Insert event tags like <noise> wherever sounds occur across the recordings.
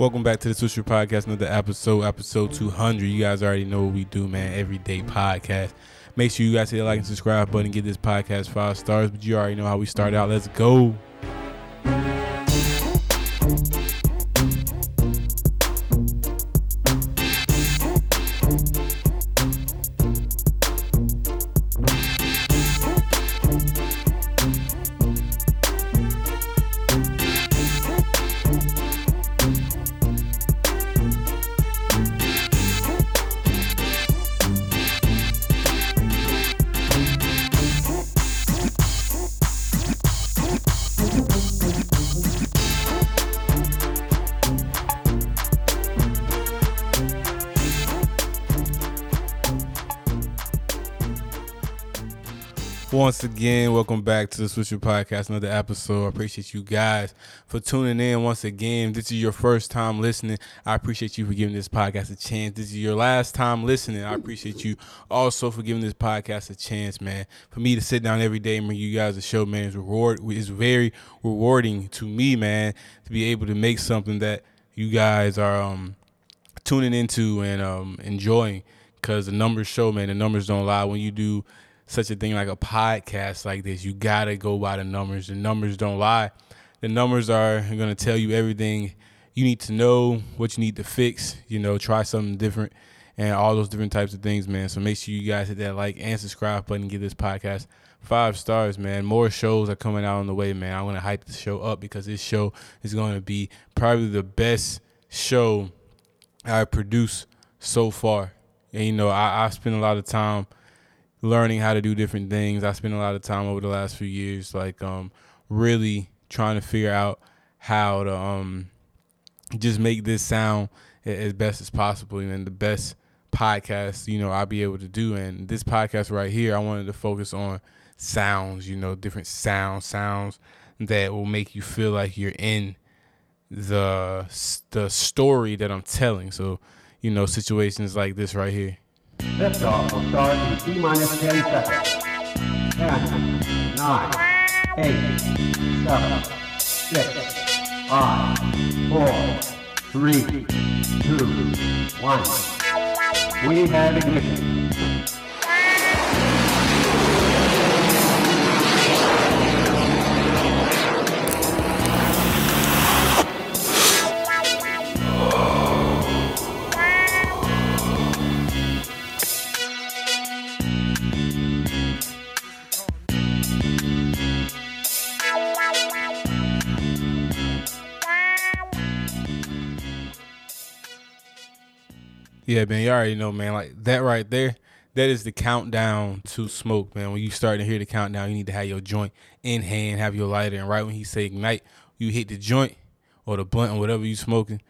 Welcome back to the Swisher Podcast, another episode, episode 200. You guys already know what we do, man. Everyday podcast. Make sure you guys hit the like and subscribe button, get this podcast five stars. But you already know how we start out. Let's go. Once again, welcome back to the Swisher Podcast, another episode. I appreciate you guys for tuning in once again. This is your first time listening. I appreciate you for giving this podcast a chance. This is your last time listening. I appreciate you also for giving this podcast a chance, man. For me to sit down every day and bring you guys a show, man, is reward is very rewarding to me, man, to be able to make something that you guys are um tuning into and um enjoying because the numbers show, man. The numbers don't lie. When you do such a thing like a podcast like this, you gotta go by the numbers. The numbers don't lie. The numbers are gonna tell you everything you need to know, what you need to fix. You know, try something different, and all those different types of things, man. So make sure you guys hit that like and subscribe button. Give this podcast five stars, man. More shows are coming out on the way, man. I'm gonna hype the show up because this show is gonna be probably the best show I produce so far. And you know, I, I spend a lot of time learning how to do different things. I spent a lot of time over the last few years, like um, really trying to figure out how to um, just make this sound as best as possible and the best podcast you know I'll be able to do. And this podcast right here, I wanted to focus on sounds, you know, different sounds, sounds that will make you feel like you're in the the story that I'm telling. So, you know, situations like this right here. Liftoff will start in T minus 10 seconds. 10, 9, 8, 7, 6, 5, 4, 3, 2, 1. We have ignition. Yeah, man, you already know, man. Like that right there, that is the countdown to smoke, man. When you start to hear the countdown, you need to have your joint in hand, have your lighter, and right when he say ignite, you hit the joint or the blunt or whatever you smoking,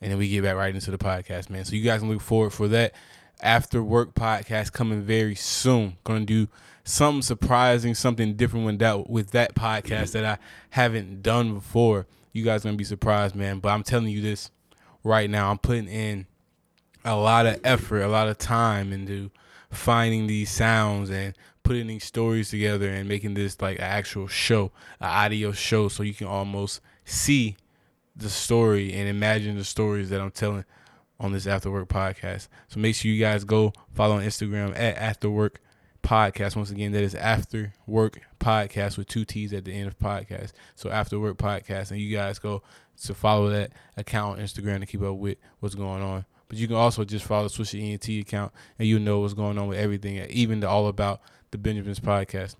and then we get back right into the podcast, man. So you guys can look forward for that after work podcast coming very soon. Gonna do something surprising, something different with that with that podcast that I haven't done before. You guys gonna be surprised, man. But I'm telling you this right now. I'm putting in a lot of effort, a lot of time into finding these sounds and putting these stories together and making this like an actual show, an audio show, so you can almost see the story and imagine the stories that I'm telling on this After Work podcast. So make sure you guys go follow on Instagram at After Work Podcast. Once again, that is After Work Podcast with two T's at the end of podcast. So After Work Podcast, and you guys go to follow that account on Instagram to keep up with what's going on. But you can also just follow the Swisher ENT account and you know what's going on with everything, even the All About the Benjamins podcast.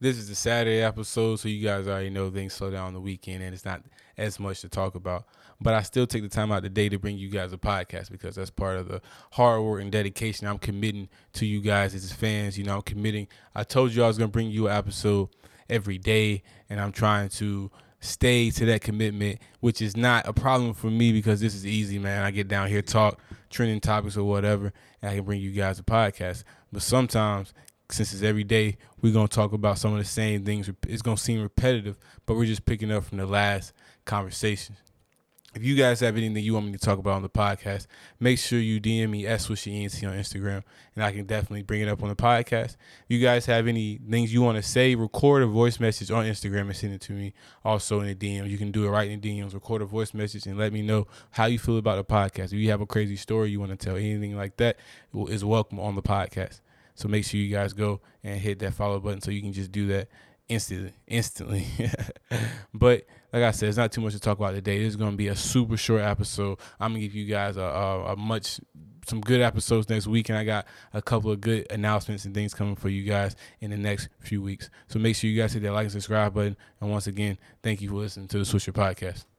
This is the Saturday episode, so you guys already know things slow down on the weekend and it's not as much to talk about. But I still take the time out today to bring you guys a podcast because that's part of the hard work and dedication I'm committing to you guys as fans. You know, I'm committing. I told you I was going to bring you an episode every day, and I'm trying to stay to that commitment, which is not a problem for me because this is easy, man. I get down here, talk trending topics or whatever, and I can bring you guys a podcast. But sometimes, since it's every day, we're gonna talk about some of the same things. It's gonna seem repetitive, but we're just picking up from the last conversation. If you guys have anything you want me to talk about on the podcast, make sure you DM me at SwisherENT on Instagram, and I can definitely bring it up on the podcast. If you guys have any things you want to say, record a voice message on Instagram and send it to me. Also in the DM, you can do it right in the DMs. Record a voice message and let me know how you feel about the podcast. If you have a crazy story you want to tell, anything like that is welcome on the podcast. So make sure you guys go and hit that follow button so you can just do that instantly. Instantly. <laughs> but like I said, it's not too much to talk about today. This is going to be a super short episode. I'm gonna give you guys a, a, a much some good episodes next week, and I got a couple of good announcements and things coming for you guys in the next few weeks. So make sure you guys hit that like and subscribe button. And once again, thank you for listening to the Swisher Podcast.